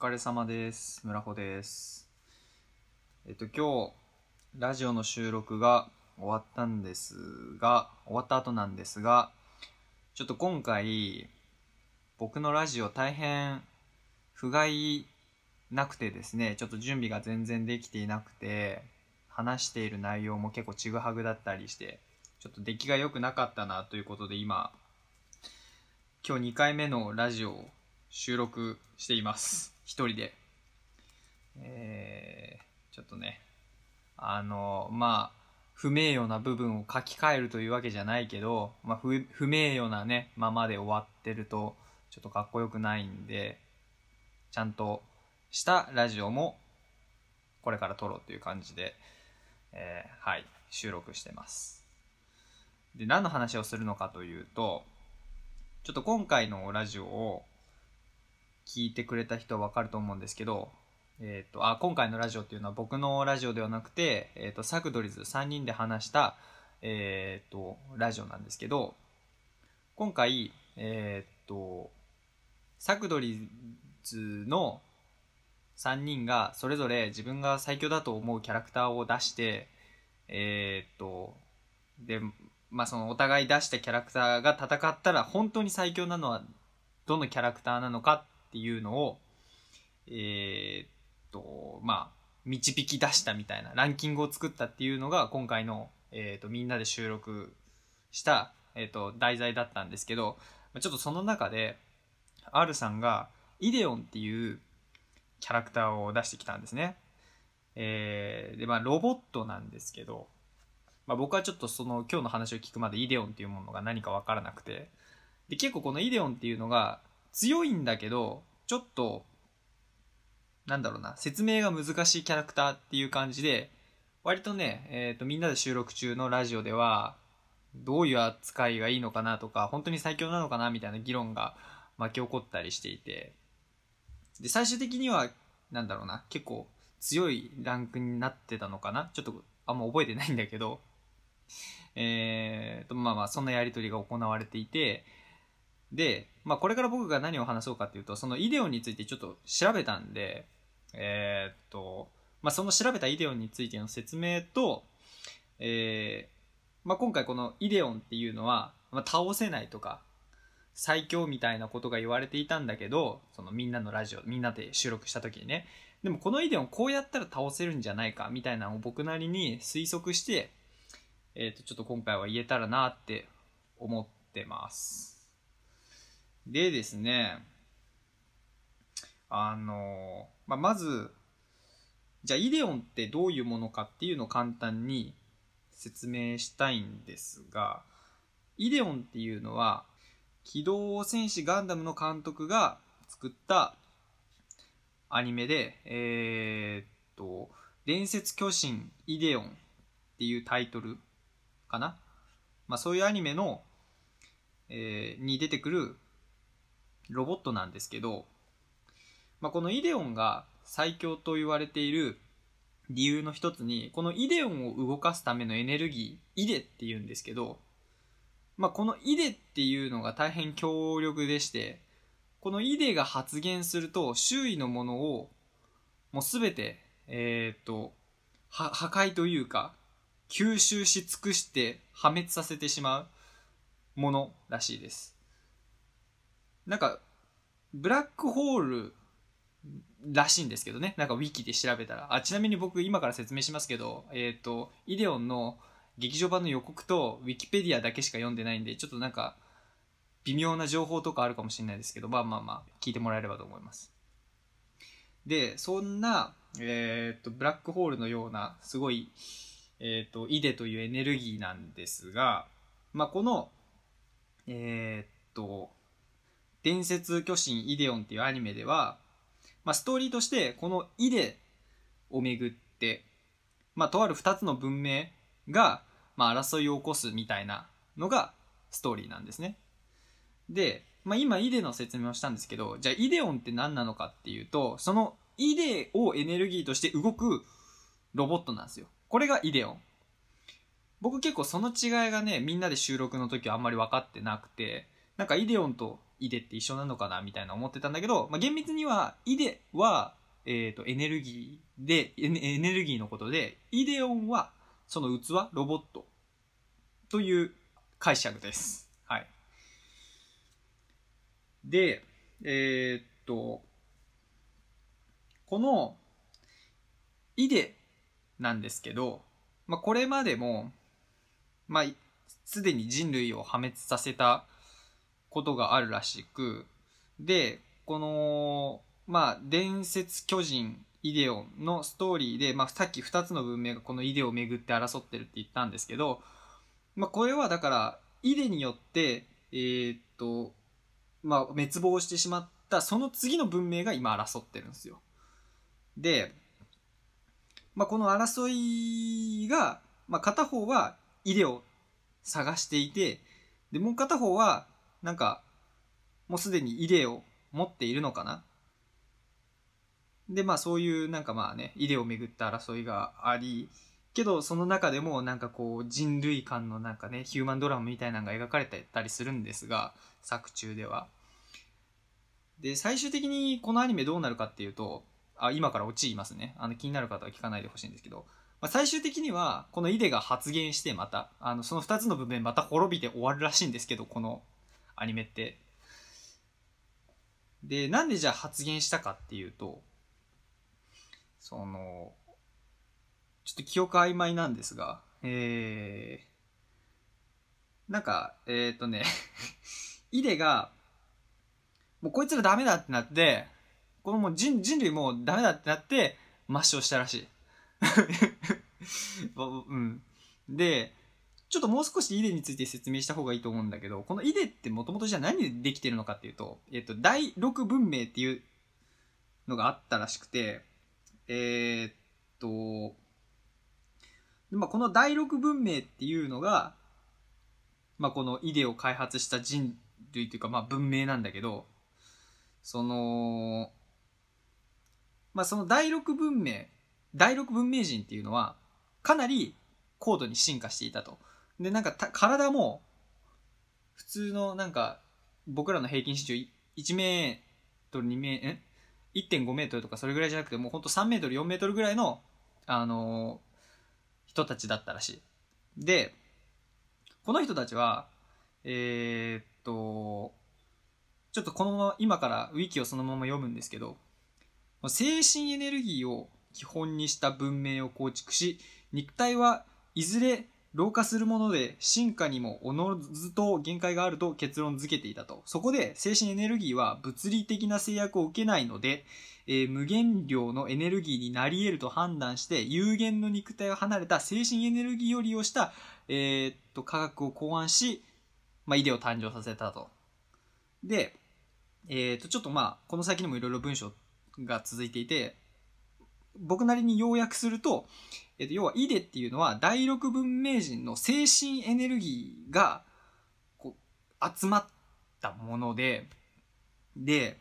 疲れ様です。村穂です。えっと、今日、ラジオの収録が終わったんですが、終わった後なんですが、ちょっと今回、僕のラジオ大変不甲斐なくてですね、ちょっと準備が全然できていなくて、話している内容も結構ちぐはぐだったりして、ちょっと出来が良くなかったなということで今、今日2回目のラジオを収録しています。一人で。えー、ちょっとね、あの、まあ、不名誉な部分を書き換えるというわけじゃないけど、まあ、不不名誉なね、ままで終わってると、ちょっとかっこよくないんで、ちゃんとしたラジオも、これから撮ろうという感じで、えーはい、収録してます。で、何の話をするのかというと、ちょっと今回のラジオを聞いてくれた人はわかると思うんですけど、えっ、と、あ、今回のラジオっていうのは僕のラジオではなくて、えっ、と、サクドリズ3人で話した、えっ、と、ラジオなんですけど、今回、えっ、と、サクドリズの3人がそれぞれ自分が最強だと思うキャラクターを出して、えっ、と、で、まあそのお互い出したキャラクターが戦ったら本当に最強なのはどのキャラクターなのかっていうのを、えーっと、まあ、導き出したみたいな、ランキングを作ったっていうのが今回の、えーっと、みんなで収録した、えーっと、題材だったんですけど、ちょっとその中で、R さんが、イデオンっていうキャラクターを出してきたんですね。えーで、まあ、ロボットなんですけど、まあ、僕はちょっとその今日の話を聞くまでイデオンっていうものが何か分からなくてで結構このイデオンっていうのが強いんだけどちょっとなんだろうな説明が難しいキャラクターっていう感じで割とね、えー、とみんなで収録中のラジオではどういう扱いがいいのかなとか本当に最強なのかなみたいな議論が巻き起こったりしていて。で最終的にはなんだろうな結構強いランクになってたのかな？ちょっとあんま覚えてないんだけど。えーと、まあまあ、そんなやりとりが行われていて、で、まあこれから僕が何を話そうかっていうと、そのイデオンについてちょっと調べたんで、えーっと、まあその調べたイデオンについての説明と、えー、まあ今回このイデオンっていうのは、まあ、倒せないとか、最強みたいなことが言われていたんだけど、そのみんなのラジオ、みんなで収録した時にね、でもこのイデオンこうやったら倒せるんじゃないかみたいなのを僕なりに推測して、えっ、と、ちょっと今回は言えたらなって思ってます。でですね、あの、まあ、まず、じゃあイデオンってどういうものかっていうのを簡単に説明したいんですが、イデオンっていうのは、機動戦士ガンダムの監督が作ったアニメで、えーっと、伝説巨神イデオンっていうタイトルかな？まあそういうアニメの、えーに出てくるロボットなんですけど、まあこのイデオンが最強と言われている理由の一つに、このイデオンを動かすためのエネルギー、イデって言うんですけど、まあこのイデっていうのが大変強力でして、このイデが発現すると周囲のものをもうすべて、えーと、破壊というか、吸収し尽くして破滅させてしまうものらしいです。なんか、ブラックホールらしいんですけどね。なんかウィキで調べたら。あ、ちなみに僕今から説明しますけど、えっ、と、イデオンの劇場版の予告とウィキペディアだけしか読んでないんで、ちょっとなんか、微妙な情報とかあるかもしれないですけど、まあまあまあ、聞いてもらえればと思います。で、そんな、えっ、と、ブラックホールのような、すごい、えっ、と、イデというエネルギーなんですが、まあ、この、えっ、と、伝説巨神イデオンっていうアニメでは、まあ、ストーリーとして、このイデをめぐって、まあ、とある二つの文明が、まあ、争いを起こすみたいなのがストーリーなんですね。で、まあ、今イデの説明をしたんですけど、じゃあイデオンって何なのかっていうと、そのイデをエネルギーとして動くロボットなんですよ。これがイデオン。僕結構その違いがね、みんなで収録の時はあんまり分かってなくて、なんかイデオンとイデって一緒なのかなみたいな思ってたんだけど、まあ、厳密にはイデは、えっ、とエネルギーでエネエネルギーのことでイデオンはその器ロボット。という解釈です。はい。でえーっとこのイデなんですけど、まあ、これまでも、まあ、すでに人類を破滅させたことがあるらしく、で、この、まあ、伝説巨人イデオンのストーリーで、まあ、さっき2つの文明がこのイデオを巡って争ってるって言ったんですけど、まあ、これはだから、イデによって、えー、っと、まあ、滅亡してしまったその次の文明が今争ってるんですよ。で、まあ、この争いが、まあ、片方はイデを探していて、で、もう片方は、なんか、もうすでにイデを持っているのかな？で、まあそういうなんかまあね、イデをめぐった争いがあり、けどその中でもなんかこう人類間のなんかね、ヒューマンドラマみたいなのが描かれてたりするんですが、作中では。で、最終的にこのアニメどうなるかっていうと、あ、今からオチ言いますね。あの気になる方は聞かないでほしいんですけど、まあ、最終的にはこのイデが発言してまた、あのその2つの部分また滅びて終わるらしいんですけど、このアニメって。で、なんでじゃあ発言したかっていうと、その、ちょっと記憶曖昧なんですが、えー、なんか、えっ、ー、とね イデが、もうこいつらダメだってなって、このもう人人類もうダメだってなって、抹消したらしい。うん。で、ちょっともう少しイデについて説明した方がいいと思うんだけど、このイデってもともとじゃあ何でできてるのかっていうと、えっと、第6文明っていうのがあったらしくて、えー、っと、まあ、この第6文明っていうのが、まあ、このイデを開発した人類というか、まあ、文明なんだけど、その、まあ、その第6文明、第6文明人っていうのは、かなり高度に進化していたと。で、なんか体も、普通のなんか、僕らの平均身長1メートル2メー、1.5メートルとかそれぐらいじゃなくて、もうほんと3メートル、4メートルぐらいの、あのー、人たちだったらしい。で、この人たちは、えー、っと、ちょっとこのまま、今からウィキをそのまま読むんですけど、精神エネルギーを基本にした文明を構築し、肉体はいずれ老化するもので進化にもおのずと限界があると結論付けていたと。そこで精神エネルギーは物理的な制約を受けないので、えー、無限量のエネルギーになり得ると判断して有限の肉体を離れた精神エネルギーを利用した、えー、っと科学を考案し、まあ、イデを誕生させたと。で、えー、っとちょっとまあこの先にもいろいろ文章が続いていて僕なりに要約すると、えっと、要はイデっていうのは第六文明人の精神エネルギーがこう集まったもので、で、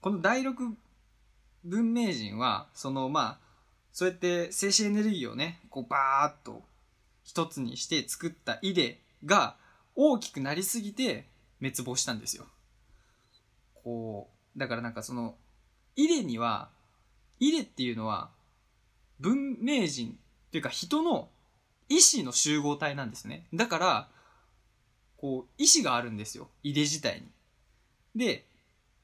この第六文明人は、そのまあ、そうやって精神エネルギーをね、こうバーっと一つにして作ったイデが大きくなりすぎて滅亡したんですよ。こう、だからなんかその、イデには、イデっていうのは文明人というか人の意志の集合体なんですね。だから、こう、意志があるんですよ。井出自体に。で、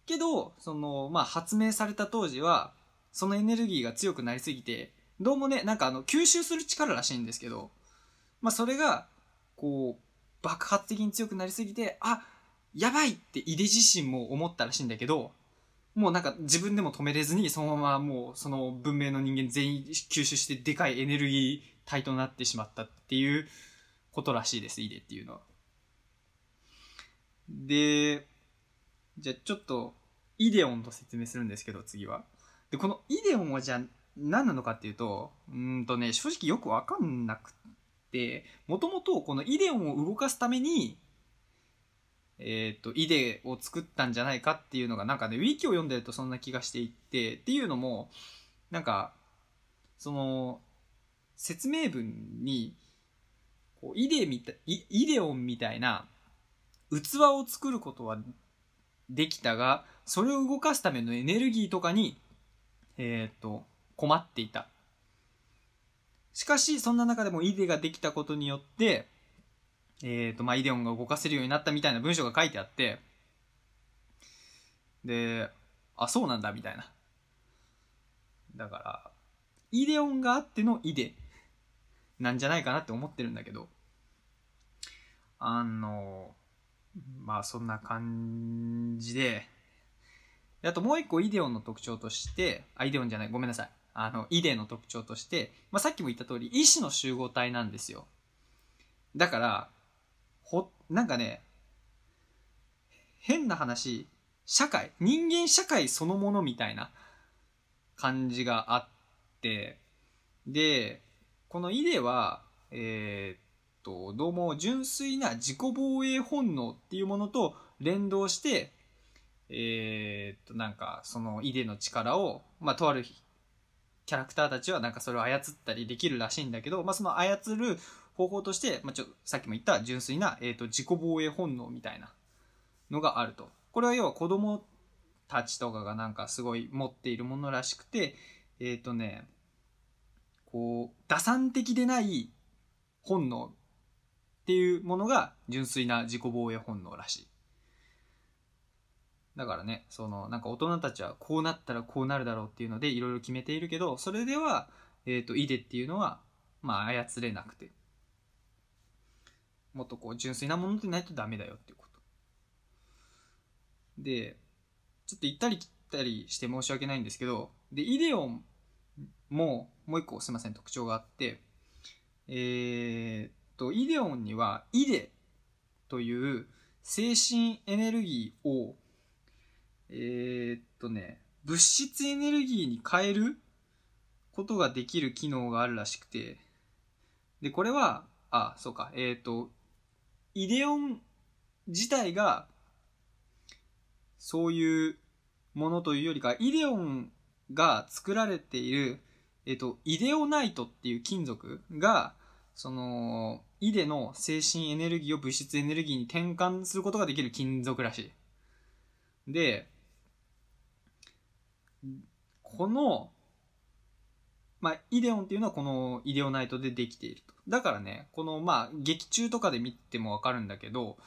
けど、その、まあ、発明された当時は、そのエネルギーが強くなりすぎて、どうもね、なんかあの、吸収する力らしいんですけど、まあ、それが、こう、爆発的に強くなりすぎて、あ、やばいって井出自身も思ったらしいんだけど、もうなんか自分でも止めれずに、そのままもうその文明の人間全員吸収してでかいエネルギー体となってしまったっていうことらしいです、イデっていうのは。で、じゃあちょっと、イデオンと説明するんですけど、次は。で、このイデオンはじゃあ何なのかっていうと、うんとね、正直よくわかんなくて、もともとこのイデオンを動かすために、えっ、ー、と、イデを作ったんじゃないかっていうのが、なんかね、ウィキを読んでるとそんな気がしていて、っていうのも、なんか、その、説明文に、こうイデみたイ、イデオンみたいな器を作ることはできたが、それを動かすためのエネルギーとかに、えっ、と、困っていた。しかし、そんな中でもイデができたことによって、えっ、と、まあ、イデオンが動かせるようになったみたいな文章が書いてあって、で、あ、そうなんだ、みたいな。だから、イデオンがあってのイデなんじゃないかなって思ってるんだけど、あの、まあそんな感じで、あともう一個イデオンの特徴として、あ、イデオンじゃない、ごめんなさい。あの、イデの特徴として、まあさっきも言った通り、意志の集合体なんですよ。だから、ほ、なんかね、変な話、社会、人間社会そのものみたいな感じがあって、で、このイデは、えー、っと、どうも純粋な自己防衛本能っていうものと連動して、えー、っと、なんか、そのイデの力を、まあ、とあるキャラクターたちはなんかそれを操ったりできるらしいんだけど、まあ、その操る方法として、まあ、ちょ、さっきも言った純粋な、えー、っと、自己防衛本能みたいなのがあると。これは要は子供たちとかがなんかすごい持っているものらしくて、えっ、とね、こう、打算的でない本能っていうものが純粋な自己防衛本能らしい。だからね、その、なんか大人たちはこうなったらこうなるだろうっていうのでいろいろ決めているけど、それでは、えっ、ー、と、イデっていうのは、まあ操れなくて。もっとこう純粋なものでないとダメだよっていうこと。で、ちょっと行ったり来たりして申し訳ないんですけど、で、イデオンももう一個すいません、特徴があって、えー、と、イデオンには、イデという精神エネルギーを、えー、っとね、物質エネルギーに変えることができる機能があるらしくて、で、これは、あ、そうか、えー、っと、イデオン自体が、そういうものというよりか、イデオンが作られている、えっと、イデオナイトっていう金属が、その、イデの精神エネルギーを物質エネルギーに転換することができる金属らしい。で、この、まあ、イデオンっていうのはこのイデオナイトでできていると。だからね、この、まあ、劇中とかで見てもわかるんだけど、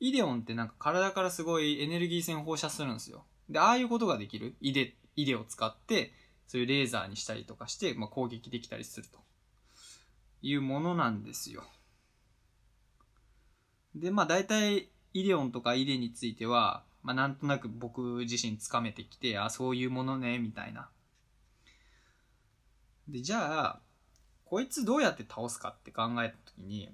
イデオンってなんか体からすごいエネルギー線放射するんですよ。で、ああいうことができる？イデ、イデを使って、そういうレーザーにしたりとかして、まあ、攻撃できたりすると。いうものなんですよ。で、まあ大体イデオンとかイデについては、まあなんとなく僕自身つかめてきて、あ、そういうものね、みたいな。で、じゃあ、こいつどうやって倒すかって考えたときに、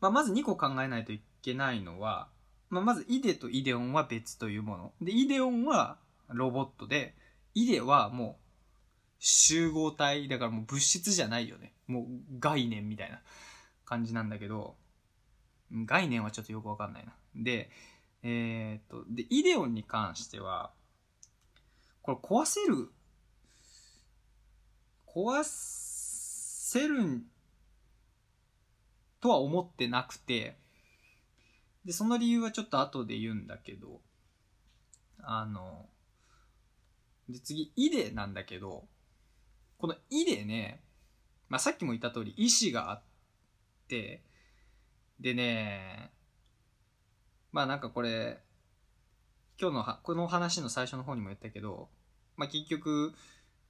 まあまず2個考えないといけないのは、まあまずイデとイデオンは別というもの。で、イデオンはロボットで、イデはもう集合体、だからもう物質じゃないよね。もう概念みたいな感じなんだけど、概念はちょっとよくわかんないな。で、えー、っと、で、イデオンに関しては、これ壊せる、壊せるんとは思ってなくて、で、その理由はちょっと後で言うんだけど、あの、で、次、イデなんだけど、この「い」でね、まあ、さっきも言った通り意志があってでねまあなんかこれ今日のはこの話の最初の方にも言ったけど、まあ、結局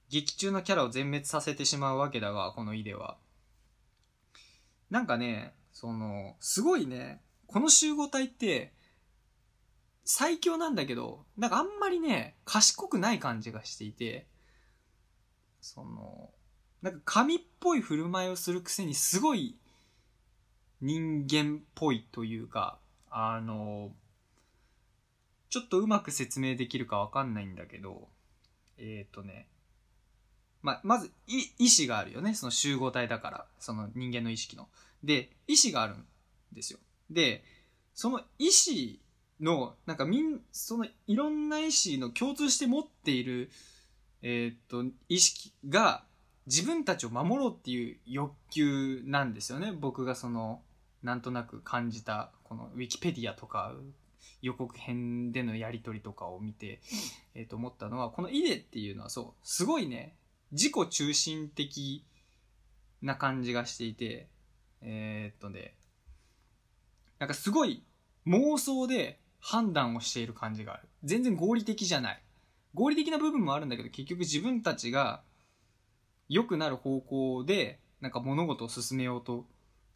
劇中のキャラを全滅させてしまうわけだがこの「い」では。なんかねそのすごいねこの集合体って最強なんだけどなんかあんまりね賢くない感じがしていてその、なんか神っぽい振る舞いをするくせにすごい人間っぽいというか、あの、ちょっとうまく説明できるかわかんないんだけど、えっ、ー、とね、まあ、まず、意志があるよね。その集合体だから。その人間の意識の。で、意志があるんですよ。で、その意志の、なんかみん、そのいろんな意志の共通して持っているえー、っと、意識が自分たちを守ろうっていう欲求なんですよね。僕がその、なんとなく感じた、このウィキペディアとか予告編でのやり取りとかを見て、えっ、と思ったのは、このイデっていうのはそう、すごいね、自己中心的な感じがしていて、えー、っとね、なんかすごい妄想で判断をしている感じがある。全然合理的じゃない。合理的な部分もあるんだけど、結局自分たちが良くなる方向で、なんか物事を進めようと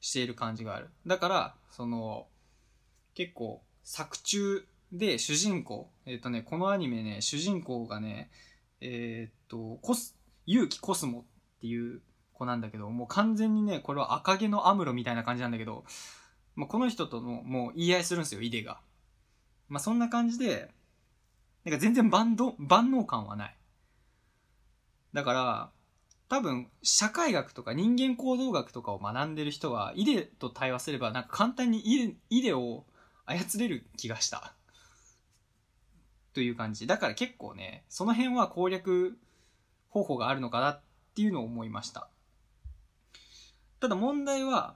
している感じがある。だから、その、結構、作中で主人公、えっ、とね、このアニメね、主人公がね、えっ、と、勇気コスモっていう子なんだけど、もう完全にね、これは赤毛のアムロみたいな感じなんだけど、まあ、この人とのもう言い合いするんですよ、イデが。まあ、そんな感じで、なんか全然万万能感はない。だから、多分、社会学とか人間行動学とかを学んでる人は、イデと対話すれば、なんか簡単にイデイデを操れる気がした。という感じ。だから結構ね、その辺は攻略方法があるのかなっていうのを思いました。ただ問題は、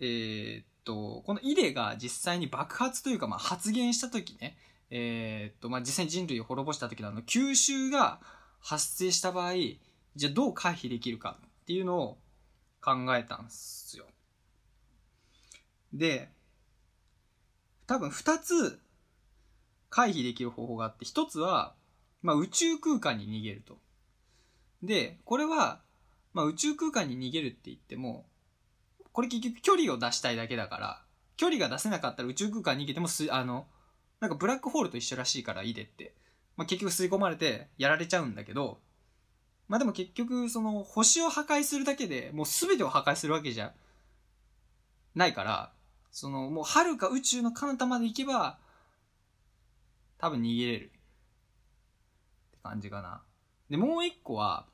えー、っと、このイデが実際に爆発というか、まあ、発現した時ね、えー、っと、まあ、実際に人類を滅ぼした時のあの、吸収が発生した場合、じゃあどう回避できるかっていうのを考えたんですよ。で、多分二つ回避できる方法があって、一つは、まあ、宇宙空間に逃げると。で、これは、まあ、宇宙空間に逃げるって言っても、これ結局距離を出したいだけだから、距離が出せなかったら宇宙空間に逃げてもす、あの、なんかブラックホールと一緒らしいから、いいでって。まあ、結局吸い込まれてやられちゃうんだけど、まあでも結局、その星を破壊するだけでもう全てを破壊するわけじゃないから、そのもう遥か宇宙の彼方まで行けば、多分逃げれる。って感じかな。で、もう一個は、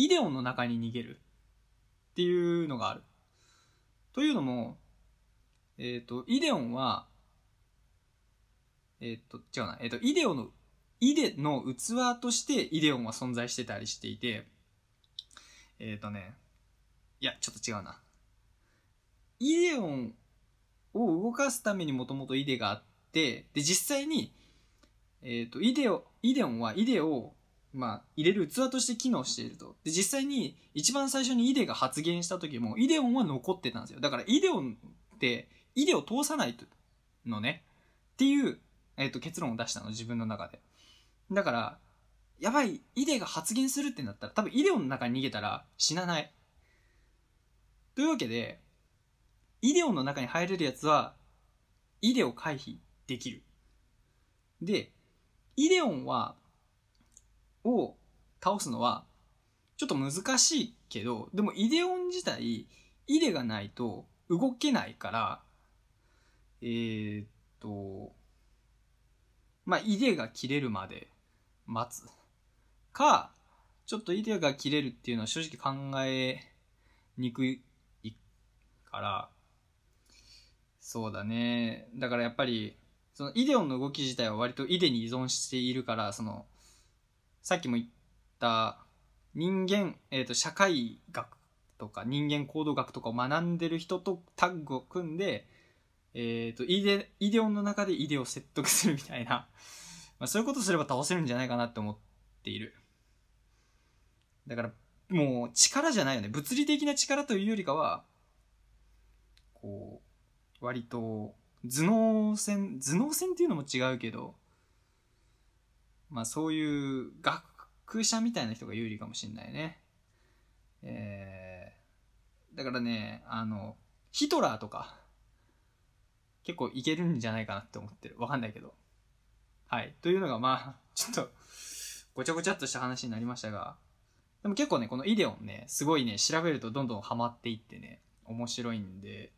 イデオンの中に逃げるっていうのがある。というのも、えっ、ー、と、イデオンは、えっ、ー、と、違うな、えっ、ー、と、イデオンの、イデの器としてイデオンは存在してたりしていて、えっ、とね、いや、ちょっと違うな。イデオンを動かすためにもともとイデがあって、で、実際に、えっ、と、イデオ、イデオンはイデをまあ、入れる器として機能していると。で、実際に一番最初にイデが発言した時も、イデオンは残ってたんですよ。だからイデオンって、イデを通さないとのね。っていう、えっ、ー、と、結論を出したの、自分の中で。だから、やばい、イデが発言するってなったら、多分イデオンの中に逃げたら死なない。というわけで、イデオンの中に入れるやつは、イデを回避できる。で、イデオンは、を倒すのはちょっと難しいけど、でもイデオン自体、イデがないと動けないから、えー、っと、まあ、イデが切れるまで待つ。か、ちょっとイデが切れるっていうのは正直考えにくいから、そうだね。だからやっぱり、そのイデオンの動き自体は割とイデに依存しているから、その、さっきも言った人間、え、ー、と、社会学とか人間行動学とかを学んでる人とタッグを組んで、えっ、ー、と、イデ、イデオンの中でイデオを説得するみたいな、まあ、そういうことすれば倒せるんじゃないかなって思っている。だから、もう力じゃないよね。物理的な力というよりかは、こう、割と、頭脳戦、頭脳戦っていうのも違うけど、まあそういう学者みたいな人が有利かもしんないね。えー、だからね、あの、ヒトラーとか、結構いけるんじゃないかなって思ってる。わかんないけど。はい。というのがまあ、ちょっと、ごちゃごちゃっとした話になりましたが、でも結構ね、このイデオンね、すごいね、調べるとどんどんハマっていってね、面白いんで、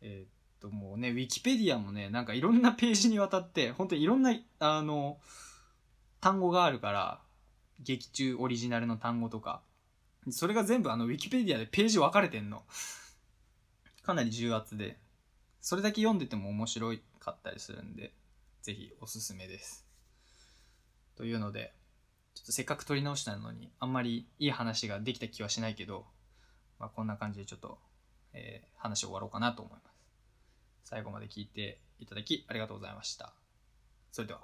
えー、っともうね、ウィキペディアもね、なんかいろんなページにわたって、本当にいろんな、あの、単語があるから、劇中オリジナルの単語とか。それが全部あの、ウィキペディアでページ分かれてんの。かなり重圧で。それだけ読んでても面白かったりするんで、ぜひおすすめです。というので、ちょっとせっかく撮り直したのに、あんまりいい話ができた気はしないけど、まあ、こんな感じでちょっと、えー、話終わろうかなと思います。最後まで聞いていただきありがとうございました。それでは。